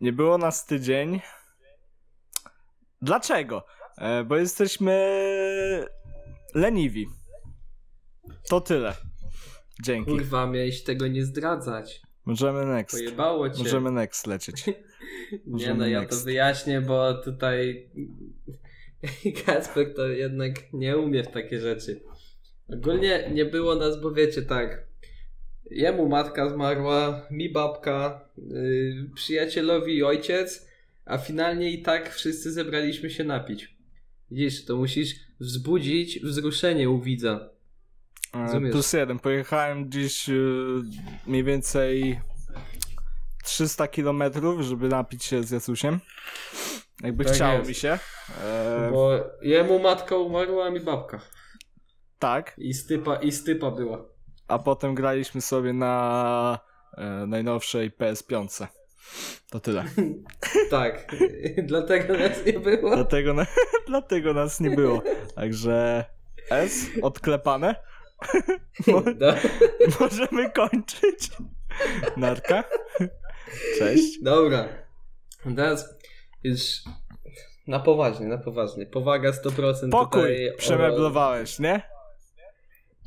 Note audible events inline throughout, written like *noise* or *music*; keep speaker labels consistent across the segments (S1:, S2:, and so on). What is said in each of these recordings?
S1: Nie było nas tydzień. Dlaczego? E, bo jesteśmy leniwi. To tyle. Dzięki.
S2: Kurwa, miałeś tego nie zdradzać.
S1: Możemy next.
S2: Pojebało cię.
S1: Możemy next lecieć. *laughs*
S2: Nie
S1: możemy
S2: no, ja
S1: next.
S2: to wyjaśnię, bo tutaj *laughs* Kasper to jednak nie umie w takie rzeczy. Ogólnie nie było nas, bo wiecie tak. Jemu matka zmarła, mi babka, yy, przyjacielowi ojciec, a finalnie i tak wszyscy zebraliśmy się napić. Widzisz, to musisz wzbudzić wzruszenie u widza.
S1: E,
S2: Rozumiesz?
S1: plus jeden. Pojechałem dziś e, mniej więcej 300 kilometrów, żeby napić się z Jacusiem. Jakby
S2: Tak
S1: chciało
S2: jest.
S1: mi się. E,
S2: Bo jemu matka umarła, a mi babka.
S1: tak.
S2: I stypa, i stypa była.
S1: A potem graliśmy sobie na e, najnowszej PS5. To tyle. *laughs*
S2: Tak, dlatego nas nie było.
S1: Dlatego, na, *laughs* dlatego nas nie było. Także S odklepane. *laughs* Mo,
S2: No,
S1: możemy kończyć. Narka. Cześć.
S2: dobra. Teraz już na poważnie, na poważnie. Powaga 100%
S1: Pokój
S2: tutaj.
S1: przemeblowałeś, nie?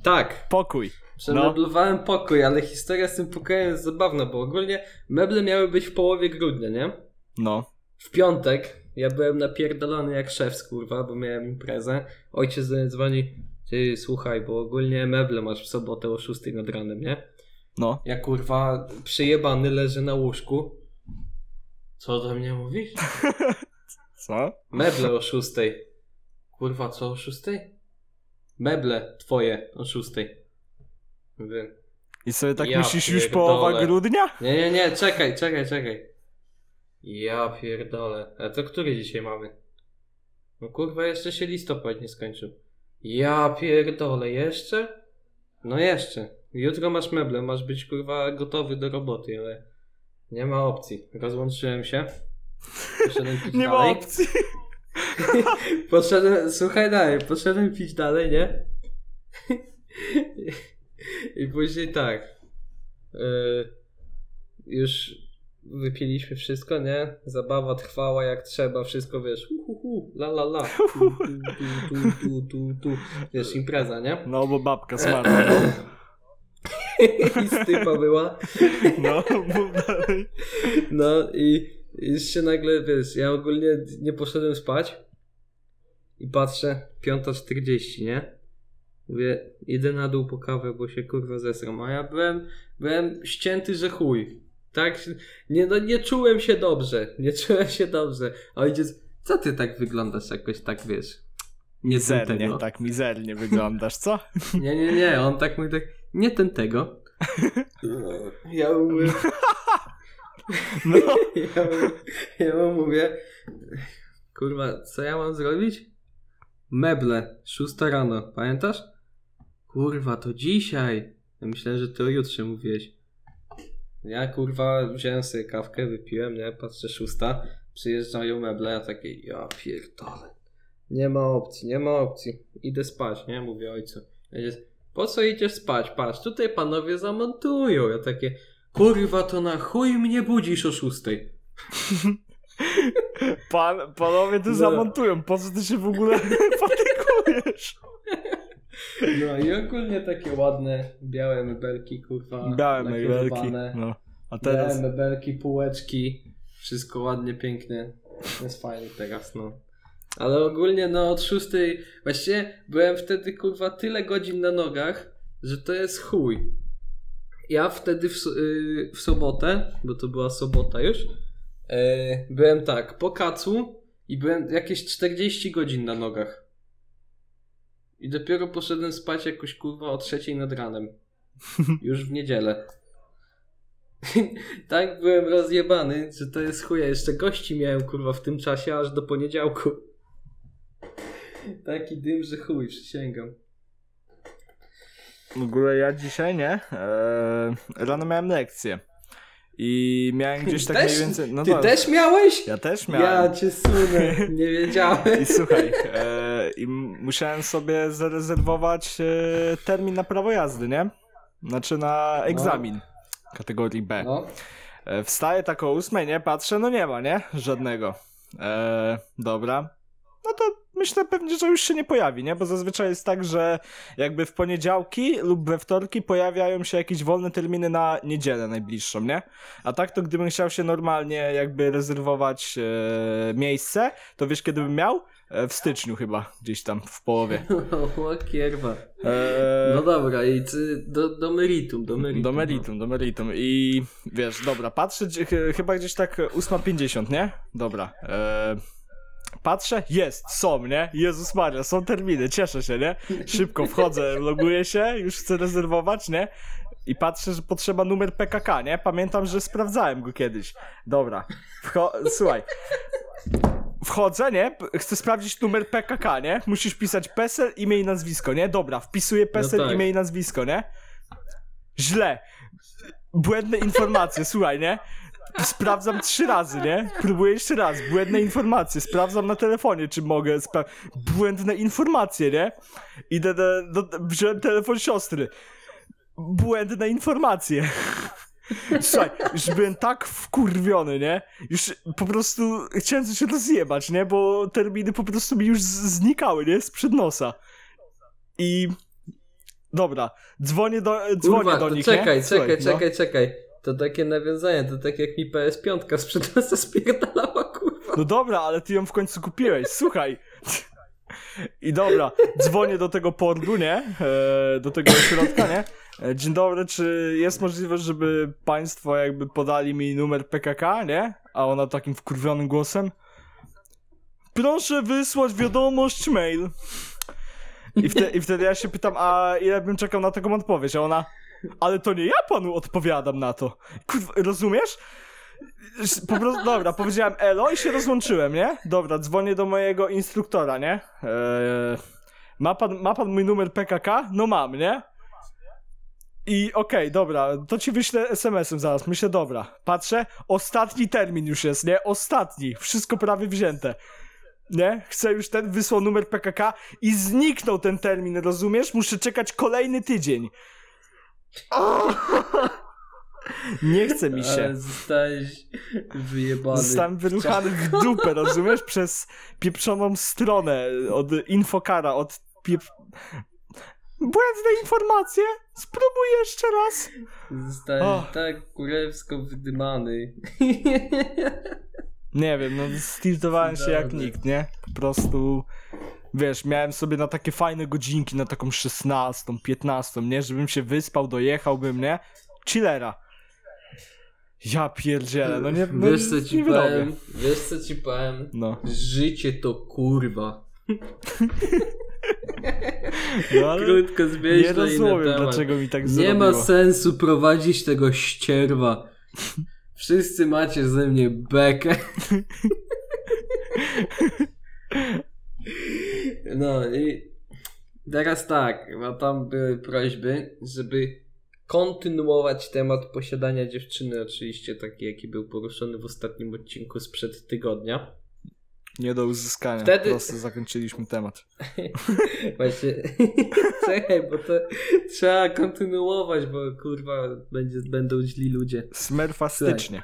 S2: Tak,
S1: Pokój.
S2: Przemeblowałem pokój, ale historia z tym pokojem jest zabawna, bo ogólnie meble miały być w połowie grudnia, nie?
S1: No.
S2: W piątek ja byłem napierdolony jak szef kurwa, bo miałem imprezę. Ojciec do mnie dzwoni, ty słuchaj, bo ogólnie meble masz w sobotę o 6 nad ranem, nie?
S1: No.
S2: Ja kurwa przyjebany leżę na łóżku. Co do mnie mówisz? *laughs*
S1: Co?
S2: Meble o 6. Kurwa, co o 6? Meble twoje o 6.
S1: I sobie tak
S2: Ja
S1: myślisz już połowa grudnia?
S2: Nie, nie, nie, czekaj, czekaj, czekaj. Ja pierdolę. A to który dzisiaj mamy? No kurwa, jeszcze się listopad nie skończył. Ja pierdolę, jeszcze? No jeszcze. Jutro masz meble, masz być kurwa gotowy do roboty, ale nie ma opcji. Rozłączyłem się. Poszedłem *laughs* pić
S1: Nie ma
S2: dalej.
S1: opcji. *laughs*
S2: Poszedłem, słuchaj dalej, poszedłem pić dalej, nie? I później tak. Yy, już wypiliśmy wszystko, nie? Zabawa trwała jak trzeba, wszystko wiesz. Uhuhu, la la la. Tu, tu, tu, tu, tu, tu. Wiesz, impreza, nie?
S1: No, bo babka *laughs* smarła.
S2: I stypa była.
S1: no.
S2: No i już się nagle, wiesz, ja ogólnie nie poszedłem spać i patrzę, 5.40, nie? Mówię, idę na dół po kawę, bo się kurwa zesram, a ja byłem, byłem ścięty, że chuj. Tak, nie, no nie czułem się dobrze, nie czułem się dobrze. A ojciec, co ty tak wyglądasz jakoś tak, wiesz, nie ten
S1: Mizernie,
S2: tego.
S1: tak mizernie wyglądasz, co? *laughs*
S2: Nie, nie, nie, on tak mówi tak, nie ten tego. Ja mówię, *laughs*
S1: No. *laughs*
S2: ja, mu- ja mu mówię, kurwa, co ja mam zrobić? Meble, 6 rano, pamiętasz? Kurwa, to dzisiaj. Ja myślałem, że ty o jutrze mówiłeś. Ja kurwa wziąłem sobie kawkę, wypiłem, nie? Patrzę, szósta. Przyjeżdżają meble, ja takie, ja pierdolę. Nie ma opcji, nie ma opcji. Idę spać, nie? Mówię ojcu. Po co idziesz spać? Patrz, tutaj panowie zamontują. Ja takie, kurwa, to na chuj mnie budzisz o szóstej. *laughs*
S1: Pan, panowie tu
S2: No.
S1: zamontują, po co ty się w ogóle *laughs* patykujesz?
S2: No i ogólnie takie ładne, białe mebelki, kurwa.
S1: Białe mebelki, no. A
S2: Białe
S1: teraz,
S2: mebelki, półeczki. Wszystko ładnie, pięknie. Jest fajnie teraz, no. Ale ogólnie, no od szóstej, właściwie byłem wtedy, kurwa, tyle godzin na nogach, że to jest chuj. Ja wtedy w, so- y, w sobotę, bo to była sobota już, y, byłem tak, po kacu i byłem jakieś 40 godzin na nogach. I dopiero poszedłem spać jakoś kurwa o trzeciej nad ranem. *laughs* Już w niedzielę. *laughs* tak byłem rozjebany, że to jest chuja. Jeszcze gości miałem kurwa w tym czasie aż do poniedziałku. Taki dym, że chuj, przysięgam.
S1: w ogóle ja dzisiaj, nie? Eee, rano miałem lekcję. I miałem gdzieś tak
S2: Też?
S1: mniej więcej... No
S2: Ty
S1: tak,
S2: też miałeś?
S1: Ja też
S2: Ja
S1: miałem.
S2: cię sunę, nie *laughs* wiedziałem.
S1: I słuchaj, e, i musiałem sobie zarezerwować e, termin na prawo jazdy, nie? Znaczy na egzamin kategorii B.
S2: No,
S1: E, Wstaję tak o ósmej, nie? Patrzę, no nie ma, nie? Żadnego. E, dobra. No to myślę pewnie, że już się nie pojawi, nie? Bo zazwyczaj jest tak, że jakby w poniedziałki lub we wtorki pojawiają się jakieś wolne terminy na niedzielę najbliższą, nie? A tak to gdybym chciał się normalnie jakby rezerwować e, miejsce, to wiesz kiedy bym miał? E, w styczniu chyba, gdzieś tam w połowie. *laughs*
S2: O kierwa.
S1: E,
S2: No dobra, i ty, do, do meritum, do meritum.
S1: do meritum, do meritum. I wiesz, dobra, patrzę, chyba gdzieś tak 8.50, nie? Dobra. E, patrzę, jest, są, nie? Jezus Maria, są terminy, cieszę się, nie? Szybko wchodzę, loguję się, już chcę rezerwować, nie? I patrzę, że potrzeba numer PKK, nie? Pamiętam, że sprawdzałem go kiedyś. Dobra, Wcho- słuchaj. Wchodzę, nie? Chcę sprawdzić numer PKK, nie? Musisz pisać PESEL, imię i nazwisko, nie? Dobra, wpisuję PESEL,
S2: tak.
S1: imię i nazwisko, nie? Źle. Błędne informacje, słuchaj, nie? Sprawdzam trzy razy, nie? Próbuję jeszcze raz. Błędne informacje. Sprawdzam na telefonie, czy mogę. Spra- Błędne informacje, nie? Idę do, do, wziąłem telefon siostry. Błędne informacje. Słuchaj, już byłem tak wkurwiony, nie? Już po prostu chciałem coś rozjebać, nie? Bo terminy po prostu mi już znikały, nie? Sprzed nosa. I... Dobra, dzwonię do, dzwonię
S2: Kurwa,
S1: do nich,
S2: czekaj,
S1: nie?
S2: czekaj,
S1: Słuchaj, no.
S2: czekaj, czekaj. To takie nawiązanie, to tak jak mi PS5 sprzed nosa spierdalała, kurwa.
S1: No dobra, ale ty ją w końcu kupiłeś, słuchaj. I dobra, dzwonię do tego portu, nie? E, do tego ośrodka, nie? E, Dzień dobry, czy jest możliwość, żeby państwo jakby podali mi numer PKK, nie? A ona takim wkurwionym głosem. Proszę wysłać wiadomość mail. I, wte, I wtedy ja się pytam, a ile bym czekał na taką odpowiedź? A ona, ale to nie ja panu odpowiadam na to. Kurwa, rozumiesz? Po prostu, dobra, powiedziałem elo i się rozłączyłem, nie? Dobra, dzwonię do mojego instruktora, nie? Eee, ma, pan, ma pan mój numer PKK? No mam, nie? I okej, dobra, to ci wyślę SMS-em zaraz. Myślę, dobra, patrzę, ostatni termin już jest, nie? Ostatni, wszystko prawie wzięte. Nie? Chcę już ten, wysłał numer PKK i zniknął ten termin, rozumiesz? Muszę czekać kolejny tydzień. *laughs* Nie chce mi się.
S2: Ale zostałeś wyjebany.
S1: Zostałem wyruchany w dupę, *laughs* rozumiesz? Przez pieprzoną stronę od infokara, od piep... Błędne informacje? Spróbuj jeszcze raz.
S2: Zostałeś
S1: O.
S2: tak kurewsko wydymany.
S1: Nie wiem, no stiltowałem się jak nikt, nie? Po prostu, wiesz, miałem sobie na takie fajne godzinki, na taką 16, 15, nie? Żebym się wyspał, dojechałbym, nie? Chillera. Ja pierdzielę, no nie, no
S2: wiesz co ci
S1: nie
S2: powiem? Wiesz co ci powiem?
S1: No,
S2: Życie to kurwa. *laughs*
S1: no
S2: Krótko
S1: nie rozumiem, dlaczego mi tak
S2: Nie
S1: zrobiło.
S2: ma sensu prowadzić tego ścierwa. Wszyscy macie ze mnie bekę. *laughs* No i teraz tak, bo tam były prośby, żeby kontynuować temat posiadania dziewczyny, oczywiście taki, jaki był poruszony w ostatnim odcinku sprzed tygodnia.
S1: Nie do uzyskania.
S2: Wtedy-
S1: Po prostu zakończyliśmy temat. *laughs*
S2: Właśnie, *laughs* czekaj, bo to trzeba kontynuować, bo kurwa będzie, będą źli ludzie.
S1: Smerfastycznie.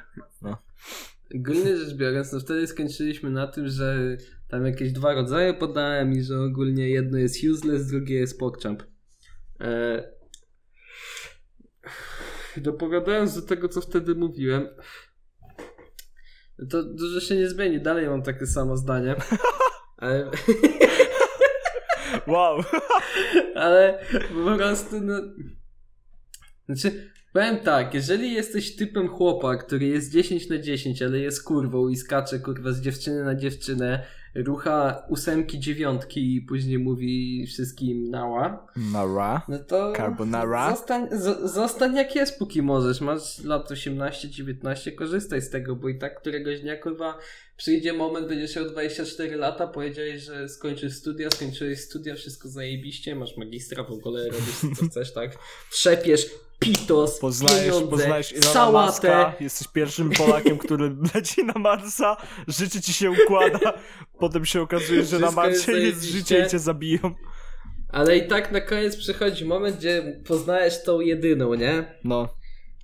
S2: Ogólnie rzecz biorąc, no wtedy skończyliśmy na tym, że tam jakieś dwa rodzaje podałem i że ogólnie jedno jest useless, drugie jest PogChamp. E... Dopowiadając do tego, co wtedy mówiłem, to dużo się nie zmieni. Dalej mam takie samo zdanie. *laughs* Ale, *laughs*
S1: Wow. *laughs*
S2: ale po prostu no... Znaczy, powiem tak, jeżeli jesteś typem chłopa, który jest 10 na 10, ale jest kurwą i skacze kurwa z dziewczyny na dziewczynę, rucha ósemki, dziewiątki i później mówi wszystkim nała,
S1: Nara.
S2: no to
S1: Carbonara?
S2: Zostań, z, zostań jak jest, póki możesz. Masz lat 18-19, korzystaj z tego, bo i tak któregoś dnia kurwa przyjdzie moment, będziesz miał 24 lata, powiedziałeś, że skończysz studia, skończyłeś studia, wszystko zajebiście, masz magistra, w ogóle robisz co *laughs* chcesz, tak? Trzepiesz pitos,
S1: Poznajesz,
S2: pieniądze,
S1: poznajesz Ilona
S2: sałatę.
S1: Maska, jesteś pierwszym Polakiem, który *laughs* leci na Marsa, życie ci się układa, potem się okazuje, że na
S2: Wszystko jest
S1: Marsie jest życie i cię zabiją.
S2: Ale i tak na koniec przychodzi moment, gdzie poznajesz tą jedyną, nie?
S1: No,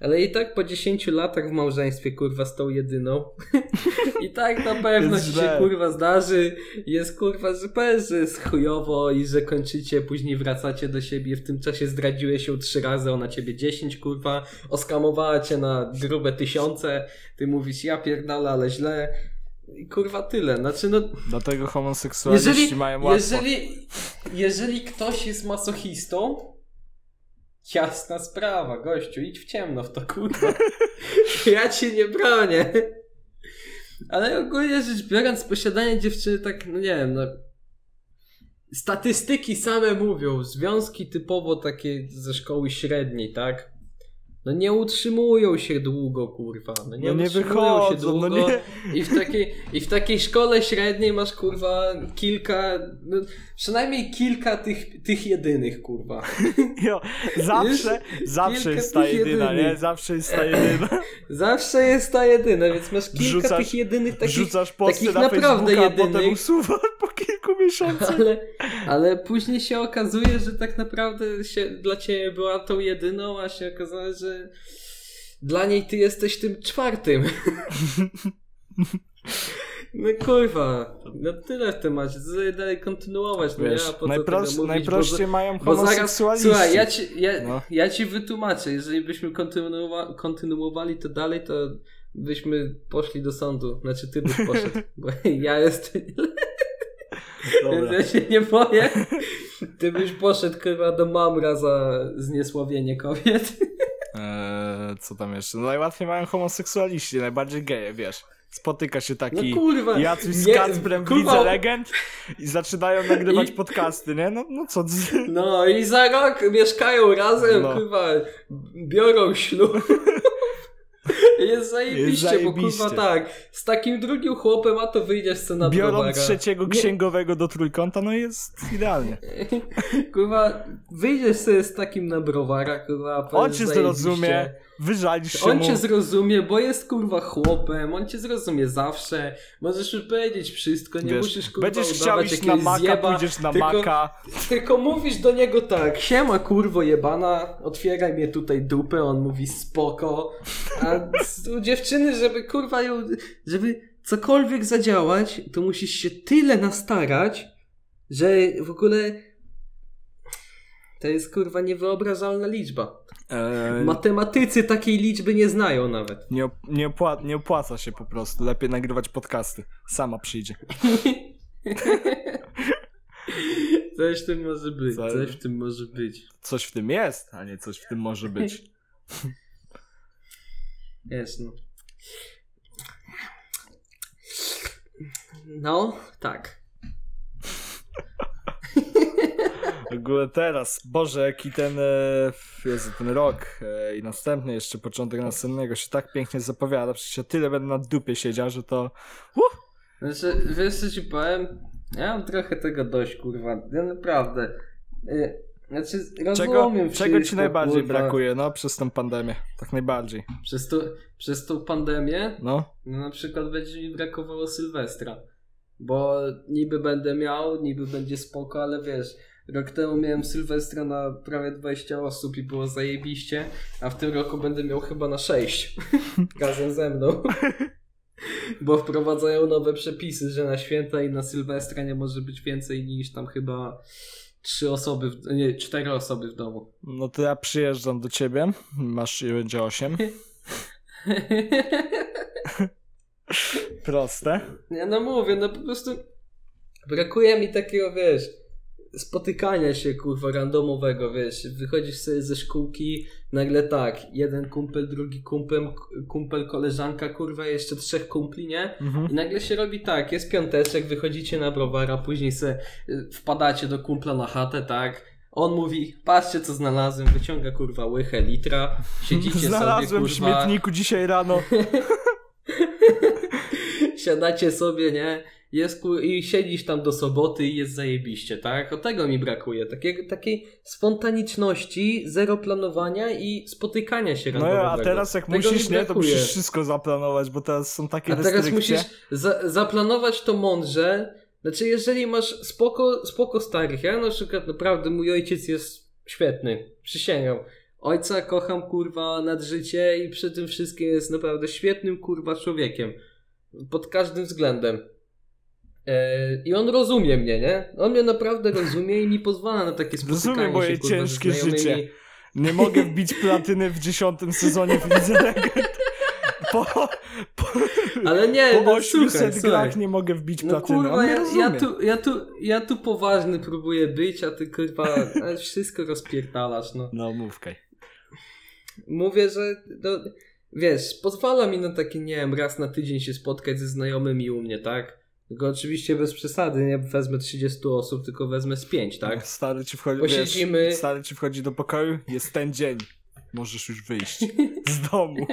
S2: Ale i tak po 10 latach w małżeństwie, kurwa, z tą jedyną. *laughs* I tak na pewno
S1: źle.
S2: się, kurwa, zdarzy. Jest, kurwa, że powiesz, że jest chujowo i że kończycie, później wracacie do siebie. W tym czasie zdradziłeś ją trzy razy, ona ciebie 10, kurwa. Oskamowała cię na grube tysiące. Ty mówisz, ja pierdolę, ale źle. I kurwa tyle. Znaczy, no,
S1: Dlatego homoseksualiści
S2: jeżeli,
S1: mają łatwo.
S2: jeżeli, jeżeli ktoś jest masochistą, jasna sprawa, gościu, idź w ciemno w to kurwa. *laughs* ja ci nie bronię. Ale ogólnie rzecz biorąc, posiadanie dziewczyny tak, no nie wiem, no. Statystyki same mówią, związki typowo takie ze szkoły średniej, tak? No nie utrzymują się długo, kurwa. No nie,
S1: No nie
S2: utrzymują
S1: wychodzą,
S2: się długo.
S1: no nie.
S2: I w takiej, I w takiej szkole średniej masz kurwa kilka, no, przynajmniej kilka tych, tych jedynych kurwa. *laughs*
S1: Jo, zawsze, zawsze
S2: kilka
S1: jest ta jedyna, nie?
S2: jedynych.
S1: Zawsze jest ta jedyna. *laughs*
S2: Zawsze jest ta jedyna, więc masz kilka
S1: Wrzucasz-
S2: tych jedynych takich.
S1: Wrzucasz
S2: takich
S1: na
S2: naprawdę
S1: a potem
S2: jedynych.
S1: usuwasz *laughs* po kilku miesiącach.
S2: Ale, ale później się okazuje, że tak naprawdę się, dla ciebie była tą jedyną, a się okazało, że dla niej ty jesteś tym czwartym. No kurwa, no tyle w temacie, co dalej kontynuować, no
S1: Wiesz,
S2: nie, a po
S1: najprost,
S2: mówić,
S1: najprościej mają
S2: bo, bo zaraz,
S1: homoseksualiści.
S2: słuchaj, ja ci, ja,
S1: No.
S2: ja ci wytłumaczę, jeżeli byśmy kontynuowa, kontynuowali to dalej, to byśmy poszli do sądu, znaczy ty byś poszedł, *laughs* bo ja jestem,
S1: Dobra.
S2: więc *laughs* ja się nie boję, ty byś poszedł kurwa do mamra za zniesławienie kobiet.
S1: Eee, co tam jeszcze? No najłatwiej mają homoseksualiści, najbardziej geje, wiesz. Spotyka się
S2: No
S1: taki
S2: kurwa,
S1: jacyś z Kacprem w
S2: kurwa,
S1: Lidze Legend i zaczynają nagrywać
S2: I-
S1: podcasty, nie? No, no co?
S2: No i za rok mieszkają razem,
S1: No.
S2: kurwa, biorą ślub. *laughs* Jest zajebiście,
S1: Jest
S2: bo
S1: zajebiście.
S2: kurwa tak, z takim drugim chłopem, a to wyjdziesz co na
S1: Biorą
S2: browara.
S1: trzeciego
S2: Nie-
S1: księgowego do trójkąta, no jest idealnie. *laughs*
S2: Kurwa, wyjdziesz sobie z takim na browara, kurwa, zajebiście.
S1: zrozumie, wyżalisz się
S2: On
S1: mu.
S2: cię zrozumie, bo jest kurwa chłopem, on cię zrozumie zawsze. Możesz mu powiedzieć wszystko, nie
S1: Wiesz,
S2: musisz kurwa
S1: będziesz chciał iść na maka,
S2: zjeba,
S1: pójdziesz na
S2: tylko-
S1: maka.
S2: Tylko mówisz do niego tak, siema kurwo jebana, otwieraj mnie tutaj dupę, on mówi spoko. A u dziewczyny, żeby kurwa ją, żeby cokolwiek zadziałać, to musisz się tyle nastarać, że w ogóle to jest kurwa niewyobrażalna liczba.
S1: Eee,
S2: Matematycy takiej liczby nie znają nawet.
S1: nie, op- nie, opła- nie opłaca się po prostu. Lepiej nagrywać podcasty. Sama przyjdzie. *laughs*
S2: Coś w tym może być,
S1: Co?
S2: coś w tym może być.
S1: Coś w tym jest, a nie coś w tym może być. *laughs*
S2: Jest, no. No, tak.
S1: W ogóle teraz, Boże, jaki ten, e, Jezu, ten rok e, i następny jeszcze, początek następnego się tak pięknie zapowiada. Przecież ja tyle będę na dupie siedział, że to...
S2: Znaczy, wiesz co ci powiem? Ja mam trochę tego dość, kurwa. Ja naprawdę. Y, Znaczy,
S1: Czego,
S2: rozumiem
S1: czego ci najbardziej
S2: kurwa.
S1: brakuje, no, przez tą pandemię? Tak najbardziej.
S2: Przez, to, przez tą pandemię,
S1: No,
S2: no na przykład będzie mi brakowało Sylwestra. Bo niby będę miał, niby będzie spoko, ale wiesz, rok temu miałem Sylwestra na prawie 20 osób i było zajebiście, a w tym roku będę miał chyba na 6 *laughs* razem ze mną. Bo wprowadzają nowe przepisy, że na święta i na Sylwestra nie może być więcej niż tam chyba trzy osoby, w, nie, cztery osoby w domu.
S1: no to ja przyjeżdżam do ciebie, masz i będzie 8. *laughs* Proste.
S2: Ja no mówię, no po prostu brakuje mi takiego, wiesz, spotykania się, kurwa, randomowego, wiesz, wychodzisz sobie ze szkółki, nagle tak, jeden kumpel, drugi kumpel, kumpel, koleżanka, kurwa, jeszcze trzech kumpli, nie?
S1: Mhm.
S2: I nagle się robi tak, jest piąteczek, wychodzicie na browara, później se y, wpadacie do kumpla na chatę, tak? On mówi, patrzcie co znalazłem, wyciąga kurwa łychę litra, siedzicie
S1: Znalazłem
S2: sobie
S1: w
S2: kurwa,
S1: śmietniku dzisiaj rano. *laughs*
S2: siadacie sobie, nie? Jest. I siedzisz tam do soboty i jest zajebiście, tak? O tego mi brakuje. Takiego, takiej spontaniczności, zero planowania i spotykania się
S1: No ja, a teraz jak
S2: Tego
S1: musisz, nie, to musisz wszystko zaplanować, bo teraz są takie
S2: A teraz musisz za zaplanować to mądrze. Znaczy, jeżeli masz spoko, spoko starych, ja na przykład naprawdę mój ojciec jest świetny, przysięgam. ojca kocham kurwa nad życie i przy tym wszystkim jest naprawdę świetnym kurwa człowiekiem. Pod każdym względem. E, I on rozumie mnie, nie? On mnie naprawdę rozumie i mi pozwala na takie spotykanie
S1: Rozumie moje
S2: się, kurwa,
S1: ciężkie życie. Nie mogę wbić platyny w dziesiątym sezonie w Lidze. Po, po,
S2: Ale nie,
S1: po
S2: no
S1: 800
S2: słuchaj,
S1: grach nie mogę wbić
S2: No
S1: platyny.
S2: kurwa,
S1: On nie
S2: ja, ja, tu, ja, tu, ja tu poważny próbuję być, a ty kurwa *laughs* wszystko rozpierdalasz, no.
S1: No mówkaj.
S2: Mówię, że no, wiesz, pozwala mi na takie, nie wiem, raz na tydzień się spotkać ze znajomymi u mnie, tak? Tylko oczywiście bez przesady, nie wezmę 30 osób, tylko wezmę z 5, tak?
S1: Stary ci wchodzi,
S2: Posiedzimy-
S1: wiesz, stary ci wchodzi do pokoju, jest ten dzień. Możesz już wyjść z domu.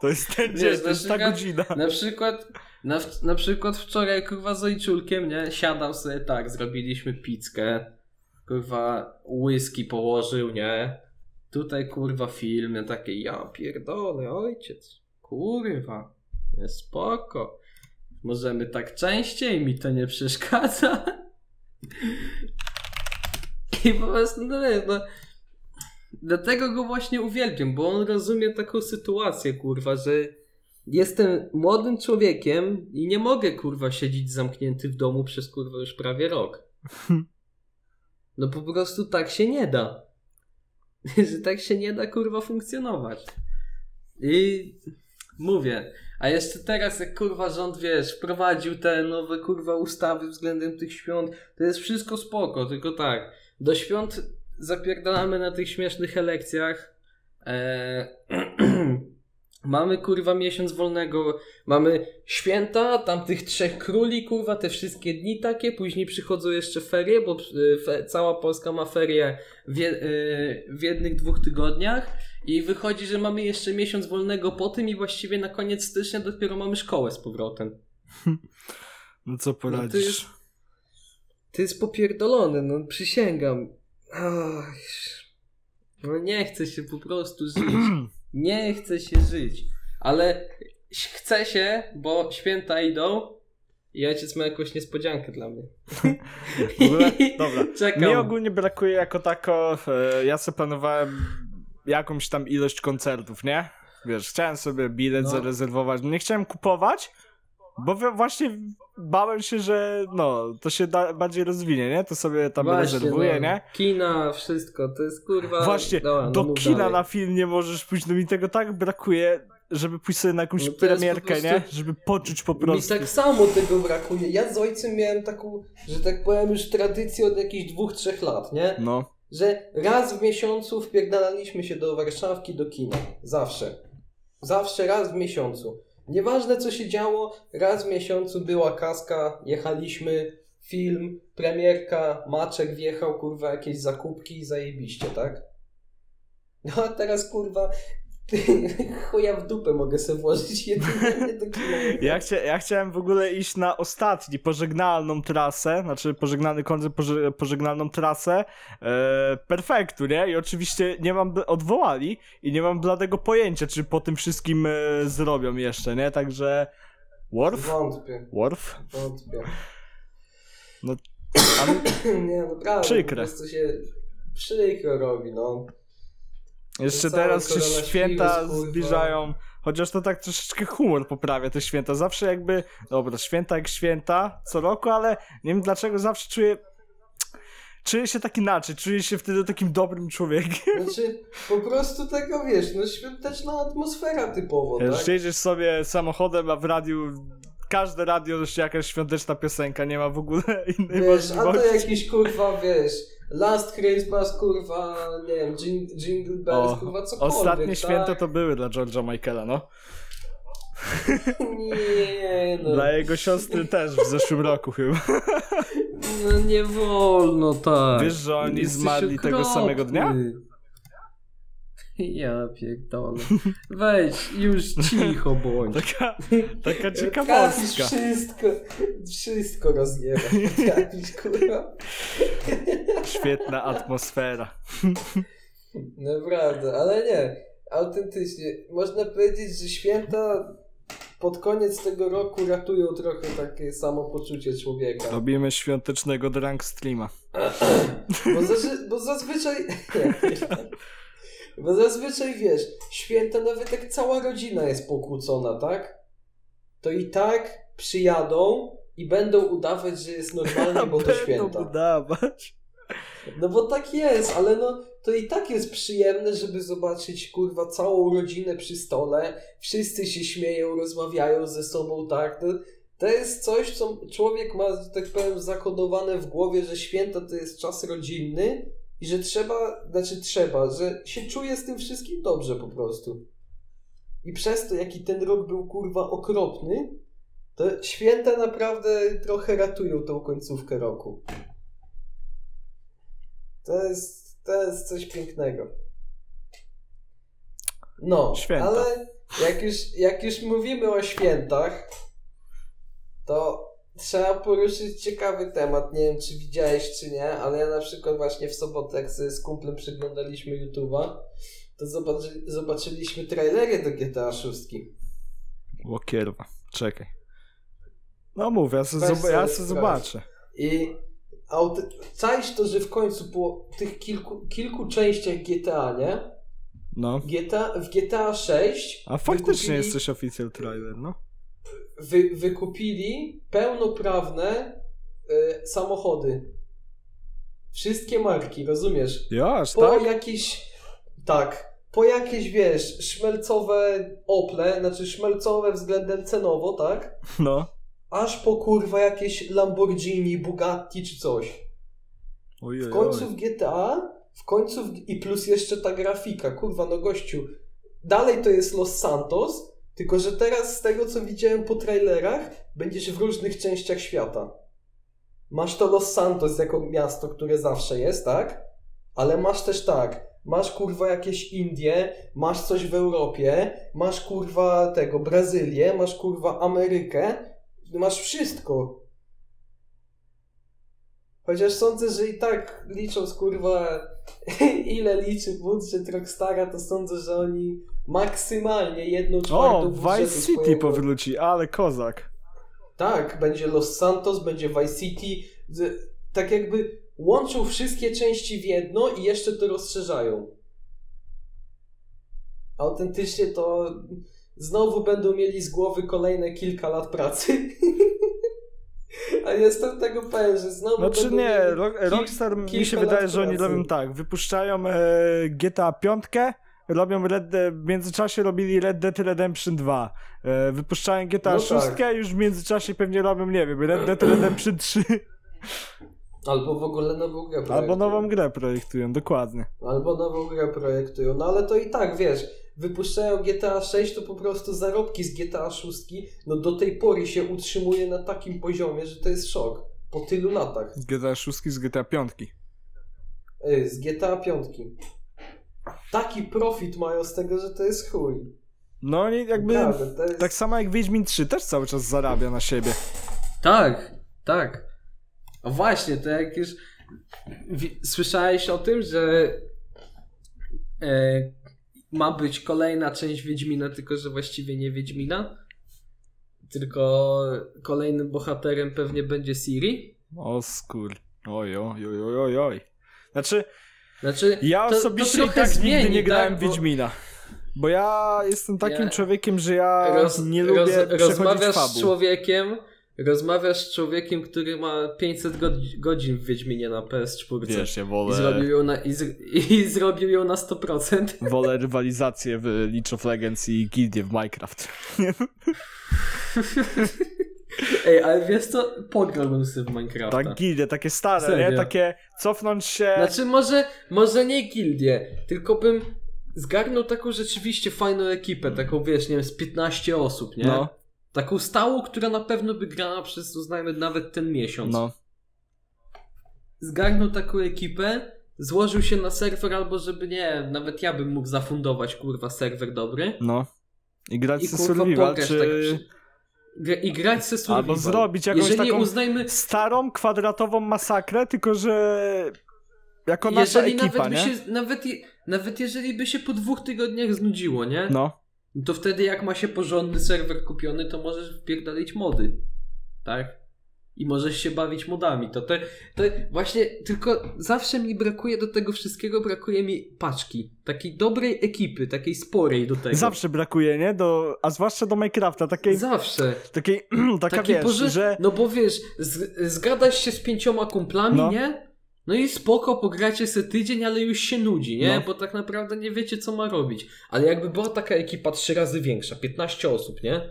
S1: To jest ten
S2: Wiesz,
S1: dzień, to jest ta
S2: przykład-
S1: godzina.
S2: Na przykład, na, na przykład wczoraj kurwa z ojczulkiem, nie? Siadał sobie tak, zrobiliśmy pizzkę, kurwa whisky położył, nie? Tutaj kurwa film, ja takie, ja pierdolę, ojciec, kurwa, jest spoko. Możemy tak częściej, mi to nie przeszkadza. I po prostu, no no, dlatego go właśnie uwielbiam, bo on rozumie taką sytuację, kurwa, że jestem młodym człowiekiem i nie mogę kurwa siedzieć zamknięty w domu przez kurwa już prawie rok. No po prostu tak się nie da. *laughs* Że tak się nie da kurwa funkcjonować. I mówię, a jeszcze teraz jak kurwa rząd wiesz, wprowadził te nowe kurwa ustawy względem tych świąt, to jest wszystko spoko, tylko tak, do świąt zapierdalamy na tych śmiesznych elekcjach. Eee, *clears throat* mamy kurwa miesiąc wolnego, mamy święta, tam tych trzech króli, kurwa, te wszystkie dni takie, później przychodzą jeszcze ferie, bo y, fe, cała Polska ma ferie w, y, w jednych, dwóch tygodniach i wychodzi, że mamy jeszcze miesiąc wolnego po tym i właściwie na koniec stycznia dopiero mamy szkołę z powrotem. *laughs*
S1: No co
S2: No to
S1: poradzisz?
S2: jest, to jest popierdolone, no przysięgam. Ach, no nie chce się po prostu żyć. *clears throat* Nie chce się żyć. Ale chce się, bo święta idą i ojciec ma jakąś niespodziankę dla mnie. *laughs*
S1: Ogóle, dobra. *laughs*
S2: Czekam.
S1: Mi ogólnie brakuje jako tako, e, ja sobie planowałem jakąś tam ilość koncertów, nie? Wiesz, chciałem sobie bilet
S2: No.
S1: zarezerwować, nie chciałem kupować, bo właśnie bałem się, że no, to się da, bardziej rozwinie, nie? To sobie tam
S2: Właśnie,
S1: rezerwuję,
S2: no,
S1: nie?
S2: Kina, wszystko, to jest kurwa...
S1: Właśnie,
S2: Dobra, no
S1: do kina
S2: dalej.
S1: na film nie możesz pójść, no mi tego tak brakuje, żeby pójść sobie na jakąś
S2: No
S1: premierkę,
S2: prostu-
S1: nie? Żeby poczuć po
S2: Mi
S1: prostu.
S2: tak samo tego brakuje. Ja z ojcem miałem taką, że tak powiem, już tradycję od jakichś dwóch, trzech lat, nie?
S1: No,
S2: że raz w miesiącu wpierdalaliśmy się do Warszawki, do kina. Zawsze. Zawsze raz w miesiącu. Nieważne co się działo, raz w miesiącu była kaska, jechaliśmy, film, premierka, maczek wjechał, kurwa, jakieś zakupki i zajebiście, tak? No a teraz, kurwa, *laughs* chuja w dupę mogę sobie włożyć jedynie do.
S1: Ja, chcia, ja chciałem w ogóle iść na ostatni, pożegnalną trasę, znaczy pożegnalny koncert, poże, pożegnalną trasę e, Perfektu, nie? I oczywiście nie mam, odwołali i nie mam bladego pojęcia, czy po tym wszystkim e, zrobią jeszcze, nie? Także Worf?
S2: Wątpię,
S1: Worf?
S2: wątpię. *coughs*
S1: A
S2: Nie, naprawdę.
S1: Przykre.
S2: Po prostu się przykro robi, no.
S1: Jeszcze teraz się święta zbliżają, chociaż to tak troszeczkę humor poprawia te święta. Zawsze jakby, dobra, święta jak święta co roku, ale nie wiem dlaczego zawsze czuję czuję się tak inaczej, czuję się wtedy takim dobrym człowiekiem.
S2: Znaczy, po prostu tego wiesz, no świąteczna atmosfera typowo,
S1: Wiesz,
S2: tak?
S1: jedziesz sobie samochodem, a w radiu każde radio się jakaś świąteczna piosenka, nie ma w ogóle *laughs* innej
S2: Wiesz, a to
S1: możliwości.
S2: jakiś kurwa, wiesz, Last Christmas, kurwa, nie wiem, Jing- Jingle Bells,
S1: O,
S2: kurwa, cokolwiek,
S1: Ostatnie
S2: tak?
S1: święta to były dla George'a Michaela, no. *laughs*
S2: Nie, no.
S1: Dla jego siostry też w zeszłym roku chyba.
S2: No nie wolno tak.
S1: Wiesz, że oni
S2: Jesteś
S1: zmarli tego
S2: okropny.
S1: samego dnia? *laughs*
S2: Ja pierdolę. Weź, już cicho bądź.
S1: Taka, taka
S2: Trafisz
S1: ciekawostka.
S2: wszystko, wszystko rozjeba. Trafisz, kurwa.
S1: Świetna atmosfera.
S2: Naprawdę, ale nie. Autentycznie. Można powiedzieć, że święta pod koniec tego roku ratują trochę takie samopoczucie człowieka.
S1: Robimy świątecznego drunk streama.
S2: Bo, zaży- bo zazwyczaj. *laughs* Bo zazwyczaj wiesz, święta nawet jak cała rodzina jest pokłócona, tak? To i tak przyjadą i będą udawać, że jest normalnie, bo to *laughs* święta.
S1: udawać.
S2: No bo tak jest, ale no to i tak jest przyjemne, żeby zobaczyć kurwa całą rodzinę przy stole. Wszyscy się śmieją, rozmawiają ze sobą, tak? To, to jest coś, co człowiek ma, tak powiem, zakodowane w głowie, że święta to jest czas rodzinny i że trzeba, znaczy trzeba, że się czuje z tym wszystkim dobrze po prostu. I przez to, jaki ten rok był kurwa okropny, to święta naprawdę trochę ratują tą końcówkę roku. To jest, to jest coś pięknego. No,
S1: Święta.
S2: ale jak już, jak już mówimy o świętach, to trzeba poruszyć ciekawy temat. Nie wiem, czy widziałeś, czy nie, ale ja na przykład właśnie w sobotę, jak sobie z kumplem przeglądaliśmy YouTube'a, to zobaczy, zobaczyliśmy trailery do GTA 6.
S1: O kierwa, czekaj. No mów, ja se, zob- ja se zobaczę.
S2: I auty... czaisz to, że w końcu po tych kilku, kilku częściach GTA, nie?
S1: No.
S2: GTA, w GTA 6
S1: A faktycznie
S2: wykupili,
S1: jest coś oficjal trailer, no.
S2: Wy, wykupili pełnoprawne y, samochody. Wszystkie marki, rozumiesz? Po
S1: tak?
S2: jakieś. Tak. Po jakieś, wiesz, szmelcowe Ople, znaczy szmelcowe względem cenowo, tak?
S1: No.
S2: Aż po kurwa jakieś Lamborghini, Bugatti czy coś.
S1: Oj,
S2: W końcu w GTA, w końcu w, i plus jeszcze ta grafika, kurwa, no gościu. Dalej to jest Los Santos, tylko że teraz z tego co widziałem po trailerach, będziesz w różnych częściach świata. Masz to Los Santos jako miasto, które zawsze jest, tak? Ale masz też tak, masz kurwa jakieś Indie, masz coś w Europie, masz kurwa tego Brazylię, masz kurwa Amerykę, masz wszystko. Chociaż sądzę, że i tak licząc kurwa *laughs* ile liczy budżet Rockstara, to sądzę, że oni maksymalnie jedną czwartą
S1: O, Vice City
S2: swojego-
S1: powróci, ale kozak.
S2: Tak, będzie Los Santos, będzie Vice City. Tak jakby łączą wszystkie części w jedno i jeszcze to rozszerzają. Autentycznie to znowu będą mieli z głowy kolejne kilka lat pracy. *laughs* A jestem tego pewien, że znowu
S1: Znaczy
S2: będą
S1: nie, Rockstar mi się wydaje, że oni robią tak. Wypuszczają e, GTA 5, robią Red De- w międzyczasie robili Red Dead Redemption 2. E, wypuszczają GTA
S2: No
S1: 6,
S2: tak.
S1: już w międzyczasie pewnie robią, nie wiem, Red Dead Redemption 3. *laughs*
S2: Albo w ogóle nową grę
S1: Albo
S2: projektują.
S1: nową grę projektują, dokładnie.
S2: Albo nową grę projektują. No ale to i tak, wiesz, wypuszczają GTA 6, to po prostu zarobki z GTA 6 no do tej pory się utrzymuje na takim poziomie, że to jest szok. Po tylu latach.
S1: Z GTA 6, z GTA 5.
S2: Ej, z GTA 5. Taki profit mają z tego, że to jest chuj.
S1: No oni jakby,
S2: jest...
S1: tak samo jak Wiedźmin 3 też cały czas zarabia na siebie.
S2: Tak, tak. A właśnie, to jak już słyszałeś o tym, że e, ma być kolejna część Wiedźmina, tylko że właściwie nie Wiedźmina, tylko kolejnym bohaterem pewnie będzie Siri.
S1: O skur. Oj, oj, oj, oj, oj. Znaczy,
S2: Znaczy,
S1: ja
S2: to- to
S1: osobiście i
S2: trochę
S1: tak
S2: zmieni,
S1: nigdy nie grałem
S2: tak,
S1: w
S2: bo-
S1: Wiedźmina. Bo ja jestem takim
S2: Ja-
S1: człowiekiem, że ja
S2: roz,
S1: nie lubię
S2: roz, rozmawiasz z
S1: fabuł.
S2: człowiekiem, rozmawiasz z człowiekiem, który ma 500 godzi- godzin w Wiedźminie na PS4.
S1: Wiesz, ja
S2: I
S1: wolę,
S2: zrobił, ją na, i, z, I *laughs* zrobił ją na 100%. *laughs*
S1: wolę rywalizację w League of Legends i gildię w Minecraft. *laughs*
S2: Ej, ale wiesz co? Pograłbym sobie w Minecrafta.
S1: Tak, gildie, takie stare,
S2: Serio?
S1: nie? Takie cofnąć się...
S2: Znaczy może, może nie gildię, tylko bym zgarnął taką rzeczywiście fajną ekipę, taką wiesz, nie wiem, z 15 osób, nie?
S1: No,
S2: Taką stałą, która na pewno by grała przez, uznajmy, nawet ten miesiąc.
S1: no.
S2: Zgarnął taką ekipę, złożył się na serwer albo żeby nie, nawet ja bym mógł zafundować, kurwa, serwer dobry.
S1: No. I grać
S2: I kurwa
S1: survival, czy...
S2: tak przy... I grać se survival.
S1: Albo zrobić jakąś
S2: Jeżeli
S1: taką
S2: uznajmy,
S1: starą, kwadratową masakrę, tylko że... Jako nasza
S2: jeżeli
S1: ekipa,
S2: nawet by
S1: nie?
S2: się, nawet, nawet jeżeli by się po dwóch tygodniach znudziło, nie?
S1: No.
S2: To wtedy jak ma się porządny serwer kupiony, to możesz wpierdolić mody. Tak? I możesz się bawić modami. To, to, to właśnie tylko zawsze mi brakuje do tego wszystkiego, brakuje mi paczki. Takiej dobrej ekipy, takiej sporej do tego.
S1: Zawsze brakuje, nie? Do, a zwłaszcza do Minecrafta, takiej,
S2: Zawsze.
S1: takiej *clears throat* taka
S2: Taki
S1: wiesz,
S2: poży-
S1: że...
S2: No bo wiesz, z, zgadasz się z pięcioma kumplami,
S1: No.
S2: nie? No i spoko, pogracie se tydzień, ale już się nudzi, nie?
S1: No.
S2: Bo tak naprawdę nie wiecie, co ma robić. Ale jakby była taka ekipa trzy razy większa, 15 osób, nie?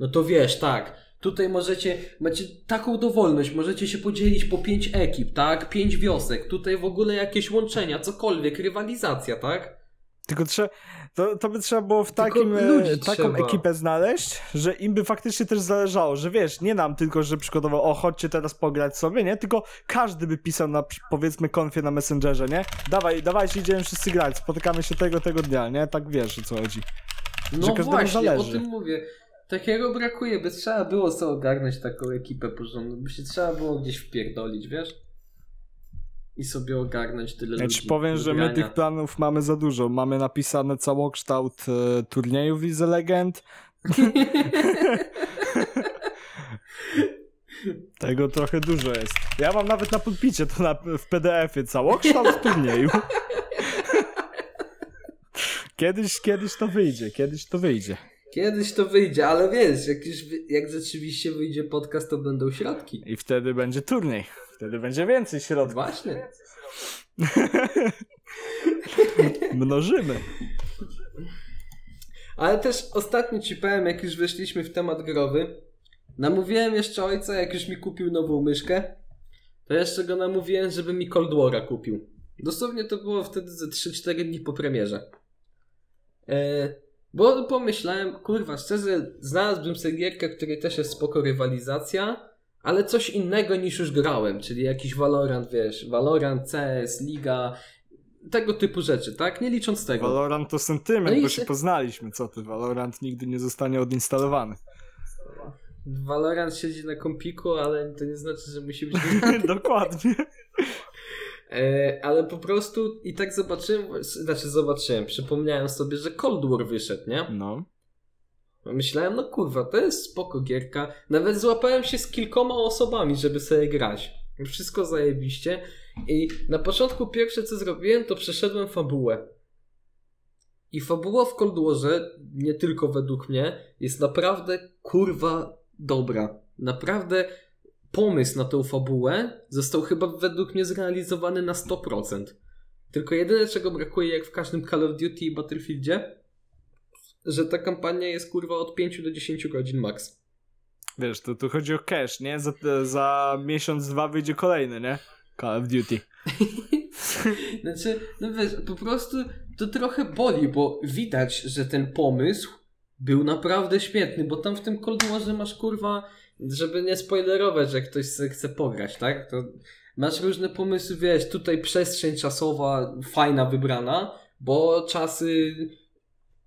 S2: No to wiesz, tak. Tutaj możecie, macie taką dowolność, możecie się podzielić po pięć ekip, tak? Pięć wiosek, tutaj w ogóle jakieś łączenia, cokolwiek, rywalizacja, tak?
S1: Tylko trzeba, to, to by trzeba było w takim, e, taką
S2: trzeba.
S1: ekipę znaleźć, że im by faktycznie też zależało, że wiesz, nie nam tylko, że przykładowo, o chodźcie teraz pograć sobie, nie? Tylko każdy by pisał na powiedzmy konfie na Messengerze, nie? Dawaj, dawajcie, idziemy wszyscy grać, spotykamy się tego, tego dnia, nie? Tak wiesz o co chodzi.
S2: No
S1: każdemu
S2: właśnie,
S1: zależy.
S2: o tym mówię. Takiego brakuje, by trzeba było sobie ogarnąć taką ekipę porządną, by się trzeba było gdzieś wpierdolić, wiesz? I sobie ogarnąć tyle
S1: Ja
S2: ludzi.
S1: powiem, że my tych planów mamy za dużo. Mamy napisane całokształt e, turniejów Lidze Legend. *laughs* Tego trochę dużo jest. Ja mam nawet na pulpicie to na, w PDF-ie całokształt turnieju. *laughs* Kiedyś, kiedyś to wyjdzie, kiedyś to wyjdzie.
S2: Kiedyś to wyjdzie, ale wiesz, jak, już, jak rzeczywiście wyjdzie podcast, to będą środki.
S1: I wtedy będzie turniej. Wtedy będzie więcej środków.
S2: Właśnie. *laughs*
S1: Mnożymy.
S2: Ale też ostatnio ci powiem, jak już weszliśmy w temat growy, namówiłem jeszcze ojca, jak już mi kupił nową myszkę, to jeszcze go namówiłem, żeby mi Cold War'a kupił. Dosłownie to było wtedy ze 3-4 dni po premierze. E, bo pomyślałem, kurwa, szczerze, znalazłbym sobie gierkę, której też jest spoko rywalizacja, ale coś innego niż już grałem, czyli jakiś Valorant, wiesz, Valorant, CS, Liga, tego typu rzeczy, tak? Nie licząc tego.
S1: Valorant to sentyment,
S2: No
S1: bo
S2: się-
S1: się poznaliśmy. Co ty? Valorant nigdy nie zostanie odinstalowany.
S2: Valorant siedzi na kompiku, ale to nie znaczy, że musi być. *laughs*
S1: Dokładnie.
S2: E, ale po prostu i tak zobaczyłem, znaczy zobaczyłem, przypomniałem sobie, że Cold War wyszedł, nie?
S1: No.
S2: Myślałem, no kurwa, to jest spoko gierka. Nawet złapałem się z kilkoma osobami, żeby sobie grać. Wszystko zajebiście. I na początku pierwsze co zrobiłem, to przeszedłem fabułę. I fabuła w Cold Warze, nie tylko według mnie, jest naprawdę kurwa dobra. Naprawdę pomysł na tą fabułę został chyba według mnie zrealizowany na 100%. Tylko jedyne czego brakuje jak w każdym Call of Duty i Battlefieldzie, że ta kampania jest kurwa od 5 do 10 godzin max.
S1: Wiesz, to tu chodzi o cash, nie? Za, za miesiąc, dwa wyjdzie kolejny, nie? Call of Duty. *laughs*
S2: Znaczy, no wiesz, po prostu to trochę boli, bo widać, że ten pomysł był naprawdę świetny, bo tam w tym Cold Warze masz kurwa, żeby nie spoilerować, że ktoś chce pograć, tak? To masz różne pomysły, wiesz, tutaj przestrzeń czasowa fajna wybrana, bo czasy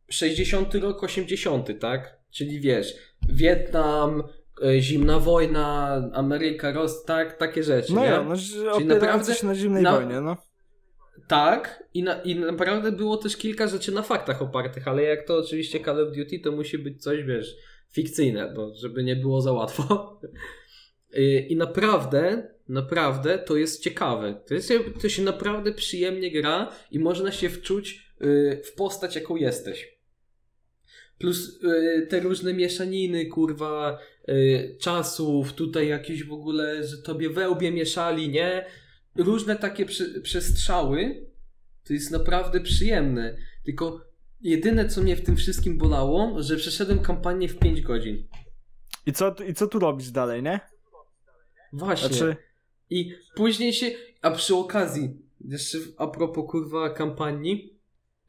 S2: 60 rok, 80, tak? Czyli wiesz, Wietnam, e, zimna wojna, Ameryka, Ros, tak, takie rzeczy,
S1: No
S2: nie?
S1: ja, no, opierający
S2: naprawdę
S1: się na zimnej
S2: na-
S1: wojnie, no.
S2: Tak, i, na, i naprawdę było też kilka rzeczy na faktach opartych, ale jak to oczywiście Call of Duty, to musi być coś, wiesz, fikcyjne, bo żeby nie było za łatwo. *laughs* Y, I naprawdę, naprawdę to jest ciekawe. To, jest, to się naprawdę przyjemnie gra i można się wczuć y, w postać, jaką jesteś. Plus y, te różne mieszaniny, kurwa, czasów, tutaj jakieś w ogóle, że tobie wełbie mieszali, nie? różne takie przestrzały, to jest naprawdę przyjemne. Tylko jedyne, co mnie w tym wszystkim bolało, że przeszedłem kampanię w 5 godzin.
S1: I co, I co tu robić dalej, nie?
S2: Właśnie.
S1: Znaczy,
S2: I później się, a przy okazji, jeszcze a propos kurwa kampanii,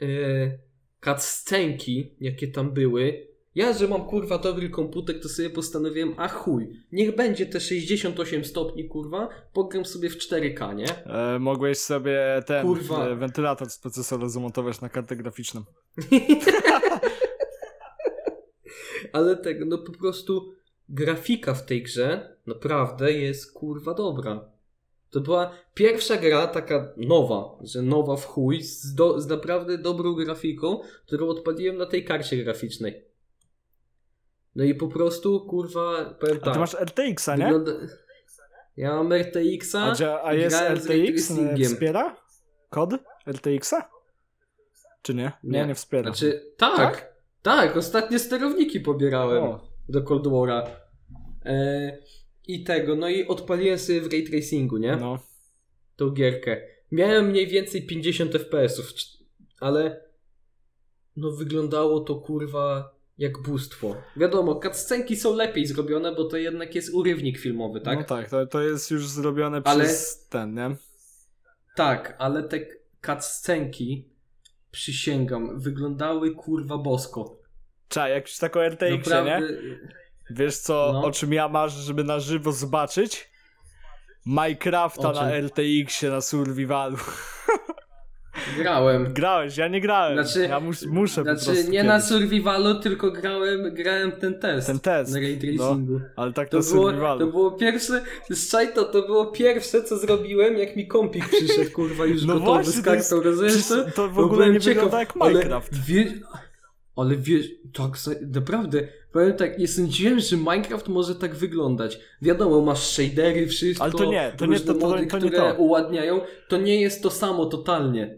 S2: yy, cutscenki, jakie tam były, ja, że mam kurwa dobry komputer, to sobie postanowiłem, a chuj, niech będzie te 68 stopni kurwa, pogram sobie w 4K, nie?
S1: e, mogłeś sobie ten
S2: Kurwa.
S1: e, wentylator z procesora zamontować na kartę graficzną. *laughs*
S2: Ale tego, no po prostu grafika w tej grze naprawdę jest kurwa dobra. To była pierwsza gra taka nowa, że nowa w chuj, z, do, z naprawdę dobrą grafiką, którą odpaliłem na tej karcie graficznej. No i po prostu, kurwa, powiem
S1: A
S2: tak.
S1: ty masz RTX-a, nie?
S2: wygląda... Ja mam RTX-a.
S1: A, a jest RTX? Wspiera? Kod RTX-a? Czy nie? Nie,
S2: Nie.
S1: nie wspiera.
S2: Znaczy, tak,
S1: Tak?
S2: tak, ostatnie sterowniki pobierałem
S1: O,
S2: do Cold War'a. E, I tego, no i odpaliłem sobie w ray tracingu, nie?
S1: no.
S2: Tą gierkę. Miałem mniej więcej 50 FPS-ów, ale no wyglądało to kurwa jak bóstwo. Wiadomo, cutscenki są lepiej zrobione, bo to jednak jest urywnik filmowy, tak?
S1: No tak, to, to jest już zrobione
S2: Ale-
S1: przez ten, nie?
S2: Tak, ale te cutscenki, przysięgam, wyglądały kurwa bosko.
S1: Czaj, jak już taką RTX, nie? Wiesz co,
S2: No.
S1: o czym ja marzę, żeby na żywo zobaczyć? Minecrafta na RTX-ie na survivalu. *laughs*
S2: Grałem.
S1: Grałeś, ja nie grałem.
S2: Znaczy-
S1: ja mus, muszę po
S2: Znaczy
S1: prostu
S2: nie na
S1: kiedyś.
S2: survivalu, tylko grałem, grałem ten test.
S1: Ten test,
S2: Na ray
S1: no.
S2: tracingu.
S1: Ale tak
S2: To
S1: na
S2: było,
S1: survivalu.
S2: to było pierwsze, z to, to było pierwsze, co zrobiłem, jak mi kompik przyszedł, kurwa, już
S1: No
S2: gotowy
S1: właśnie,
S2: z
S1: to
S2: kartą, rozumiesz
S1: Przecież
S2: to?
S1: to w ogóle nie
S2: ciekaw,
S1: wygląda jak
S2: ale
S1: Minecraft.
S2: Wie, ale wiesz, tak, naprawdę, powiem tak, nie sądziłem, że Minecraft może tak wyglądać. Wiadomo, masz shadery, wszystko,
S1: Ale to nie, to nie, to- to-
S2: mody,
S1: to nie
S2: które
S1: to.
S2: uładniają, to nie jest to samo totalnie.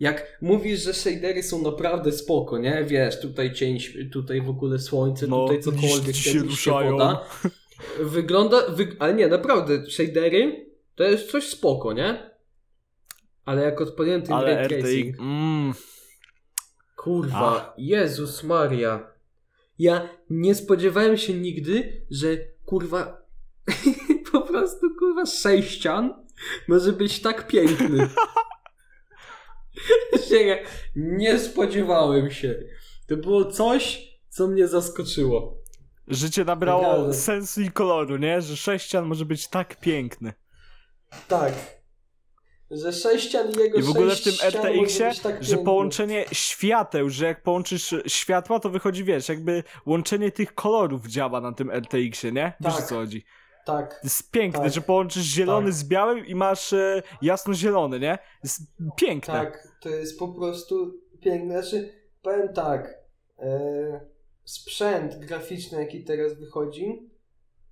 S2: Jak mówisz, że shadery są naprawdę spoko, nie? Wiesz, tutaj cień, tutaj w ogóle słońce,
S1: No,
S2: tutaj cokolwiek,
S1: się ruszają.
S2: woda. Wygląda, wy... ale nie, naprawdę, shadery to jest coś spoko, nie? Ale jak odpaliłem ten
S1: Ale
S2: ray tracing,
S1: Mm,
S2: kurwa, Jezus Maria. Ja nie spodziewałem się nigdy, że kurwa, *laughs* po prostu kurwa sześcian może być tak piękny. *laughs* *laughs* Nie spodziewałem się. To było coś, co mnie zaskoczyło.
S1: życie nabrało
S2: Naprawdę.
S1: sensu i koloru, nie? Że sześcian może być tak piękny.
S2: Tak. Że sześcian i jego
S1: I w ogóle w tym RTX-ie,
S2: tak
S1: że połączenie świateł, że jak połączysz światła, to wychodzi, wiesz, jakby łączenie tych kolorów działa na tym RTX-ie, nie? Wiesz
S2: Tak.
S1: o co chodzi?
S2: Tak.
S1: Jest piękne,
S2: Tak.
S1: że połączysz zielony
S2: Tak.
S1: z białym i masz e, jasno-zielony, nie? Jest piękne.
S2: Tak, to jest po prostu piękne. Znaczy, powiem tak, e, sprzęt graficzny, jaki teraz wychodzi,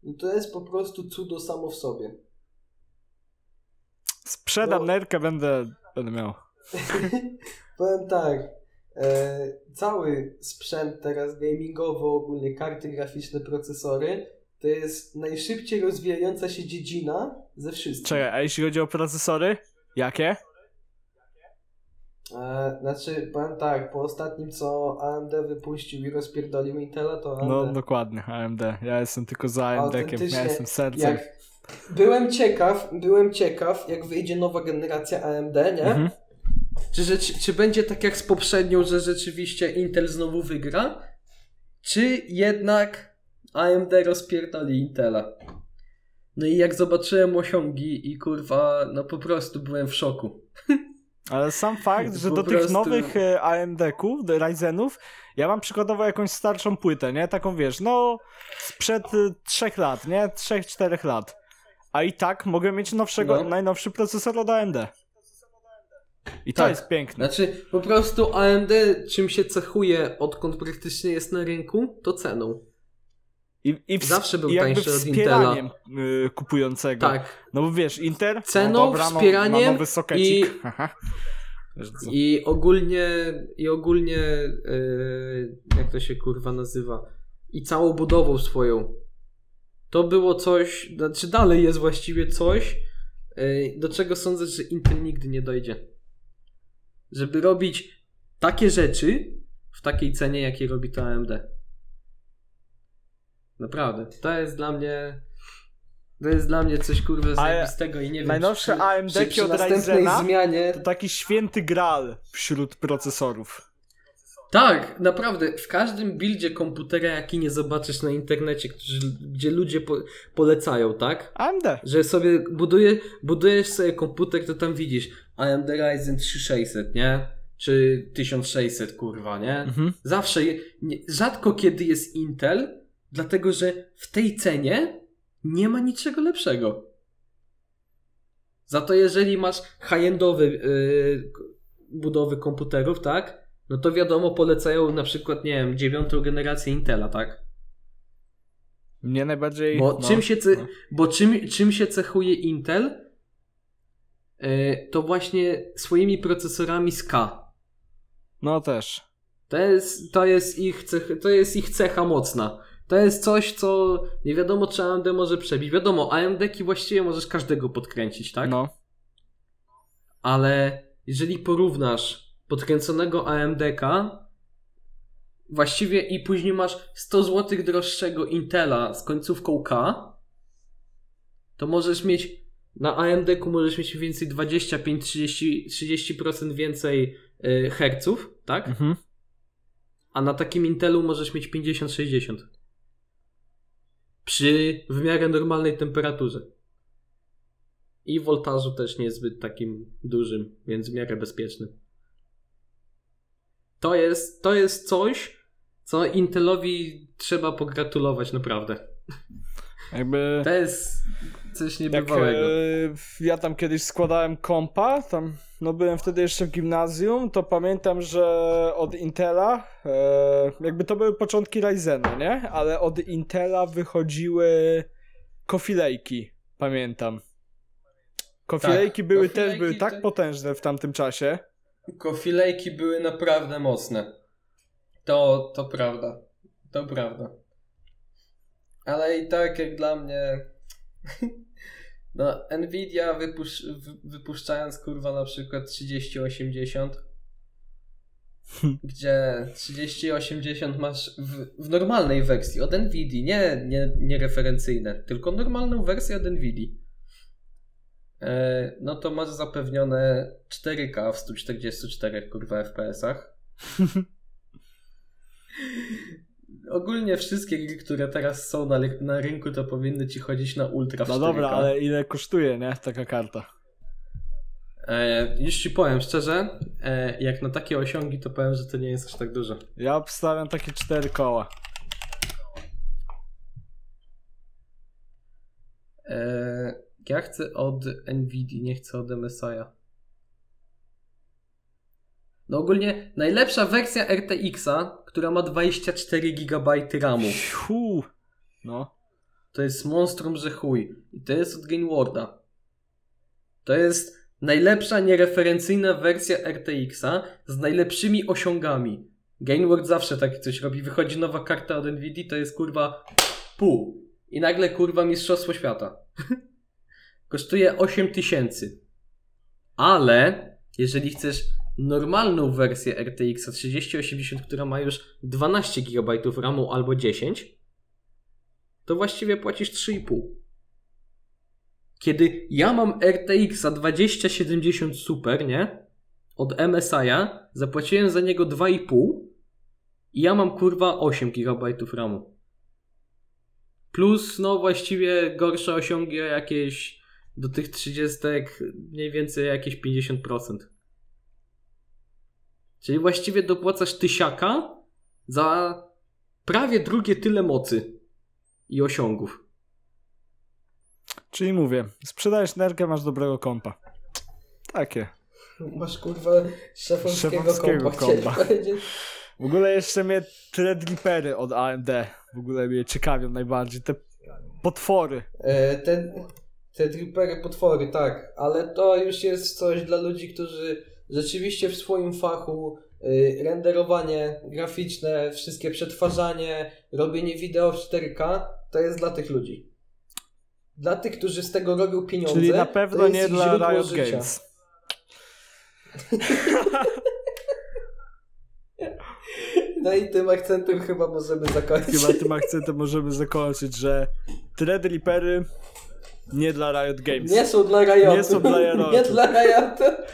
S2: no to jest po prostu cudo samo w sobie.
S1: Sprzedam
S2: No.
S1: nerkę, będę, będę miał. *laughs*
S2: powiem tak, e, cały sprzęt teraz gamingowy, ogólnie karty graficzne, procesory, to jest najszybciej rozwijająca się dziedzina ze wszystkich.
S1: Czekaj, a jeśli chodzi o procesory? Jakie?
S2: E, znaczy, powiem tak, po ostatnim co AMD wypuścił i rozpierdolił Intela, to AMD...
S1: No dokładnie, AMD. Ja jestem tylko za AMD-kiem, ja jestem sercem.
S2: Jak byłem ciekaw, byłem ciekaw, jak wyjdzie nowa generacja AMD, nie?
S1: Mhm.
S2: Czy, rzeczy, czy będzie tak jak z poprzednią, że rzeczywiście Intel znowu wygra? Czy jednak AMD rozpierdoli Intela? No i jak zobaczyłem osiągi i kurwa, no po prostu byłem w szoku. *laughs*
S1: Ale sam fakt, że
S2: Po
S1: do tych
S2: prostu-
S1: nowych e, AMD-ków, Ryzenów, ja mam przykładowo jakąś starszą płytę, nie? Taką wiesz, no sprzed e, trzech lat, nie? Trzech, czterech lat. A i tak mogę mieć nowszego,
S2: No.
S1: najnowszy procesor od AMD. I to
S2: Tak.
S1: jest piękne.
S2: Znaczy, po prostu AMD czym się cechuje, odkąd praktycznie jest na rynku, to ceną.
S1: I, i, ws-
S2: Zawsze był
S1: i
S2: tańszy od
S1: wspieraniem y, kupującego.
S2: Tak.
S1: No bo wiesz, Inter,
S2: Ceną,
S1: no dobra, no,
S2: wspieraniem
S1: sokecik.
S2: i-? *laughs* I ogólnie, i ogólnie, yy, jak to się kurwa nazywa, i całą budową swoją. To było coś, znaczy dalej jest właściwie coś, yy, do czego sądzę, że Intel nigdy nie dojdzie. Żeby robić takie rzeczy w takiej cenie, jakiej robi to AMD. Naprawdę. To jest dla mnie. To jest dla mnie coś kurwa zajebistego i nie wiem.
S1: najnowsze
S2: czy
S1: AMD
S2: czy przy
S1: od Ryzena
S2: zmianie
S1: To taki święty graal wśród procesorów.
S2: Tak, naprawdę. W każdym buildzie komputera, jaki nie zobaczysz na internecie, gdzie ludzie po, polecają, tak?
S1: AMD.
S2: Że sobie buduje, budujesz sobie komputer, to tam widzisz AMD Ryzen 3600, nie? Czy 1600, kurwa, nie?
S1: Mhm.
S2: Zawsze, nie, rzadko kiedy jest Intel, dlatego że w tej cenie nie ma niczego lepszego. Za to jeżeli masz high-endowe yy, budowy komputerów, tak? No to wiadomo, polecają na przykład, nie wiem, dziewiątą generację Intela, tak?
S1: Mnie najbardziej...
S2: Bo,
S1: no,
S2: czym, się ce,
S1: no.
S2: bo czym, czym się cechuje Intel, e, to właśnie swoimi procesorami z K.
S1: no też.
S2: To jest, to, jest ich cech, to jest ich cecha mocna. To jest coś, co nie wiadomo, czy AMD może przebić. Wiadomo, AMD-ki właściwie możesz każdego podkręcić, tak?
S1: No.
S2: Ale jeżeli porównasz podkręconego AMD-ka, właściwie i później masz 100 zł droższego Intela z końcówką K, to możesz mieć na AMD-ku możesz mieć mniej więcej 25-30% 30% więcej y, herców, tak?
S1: Mhm.
S2: A na takim Intelu możesz mieć 50-60. Przy w miarę normalnej temperaturze. I woltażu też niezbyt takim dużym, więc w miarę bezpiecznym. To jest, to jest coś, co Intelowi trzeba pogratulować naprawdę.
S1: Jakby...
S2: To jest coś
S1: Jak
S2: niebywałego.
S1: e, ja tam kiedyś składałem kompa, tam no byłem wtedy jeszcze w gimnazjum, to pamiętam, że od Intela, e, jakby to były początki Ryzena, nie? Ale od Intela wychodziły kofilejki, pamiętam. Kofilejki były też
S2: kofilejki
S1: były tak potężne w tamtym czasie.
S2: Kofilejki były naprawdę mocne. To, to prawda. To prawda. Ale i tak jak dla mnie. *laughs* No, Nvidia wypusz, wy- wypuszczając kurwa na przykład 3080, *laughs* gdzie 3080 masz w, w normalnej wersji od Nvidia, nie, nie, nie referencyjne, tylko normalną wersję od Nvidia. E, no to masz zapewnione 4K w 144 kurwa FPS-ach. *laughs* Ogólnie wszystkie gry, które teraz są na, na rynku, to powinny ci chodzić na ultra
S1: No
S2: 4K.
S1: dobra, ale ile kosztuje, nie? Taka karta.
S2: E, już ci powiem szczerze, e, jak na takie osiągi, to powiem, że to nie jest aż tak dużo.
S1: Ja obstawiam takie cztery koła.
S2: E, ja chcę od Nvidia, nie chcę od MSI'a. No ogólnie najlepsza wersja RTX-a, która ma 24 GB RAMu.
S1: No.
S2: To jest monstrum, że chuj. I to jest od Gainwarda. To jest najlepsza niereferencyjna wersja RTX-a z najlepszymi osiągami. Gainward zawsze takie coś robi. Wychodzi nowa karta od Nvidia, to jest kurwa pół. I nagle kurwa mistrzostwo świata. *laughs* Kosztuje 8000. Ale jeżeli chcesz normalną wersję RTX 3080, która ma już 12 GB RAMu albo 10, to właściwie płacisz 3,5. Kiedy ja mam RTX za 2070 Super, nie? Od MSI'a zapłaciłem za niego 2,5 i ja mam kurwa 8 GB RAMu. Plus, no właściwie gorsze osiągi jakieś do tych 30 mniej więcej jakieś 50%. Czyli właściwie dopłacasz tysiaka za prawie drugie tyle mocy i osiągów.
S1: Czyli mówię, sprzedajesz nerkę, masz dobrego kompa. Takie.
S2: Masz kurwa szefowskiego,
S1: Szefowskiego
S2: kompa.
S1: W ogóle jeszcze mnie Threadrippery od AMD w ogóle mnie ciekawią najbardziej. Te potwory.
S2: E, te, te potwory, tak, ale to już jest coś dla ludzi, którzy rzeczywiście w swoim fachu y, renderowanie graficzne, wszystkie przetwarzanie, robienie wideo w 4K, to jest dla tych ludzi. Dla tych, którzy z tego robią pieniądze.
S1: Czyli na pewno nie dla Riot
S2: życia.
S1: Games. *laughs*
S2: No i tym akcentem chyba możemy zakończyć.
S1: Chyba tym akcentem możemy zakończyć, że Threadrippery nie dla Riot Games.
S2: Nie są dla Riotu.
S1: Nie są dla *laughs* Riotu.
S2: Nie dla Riotu.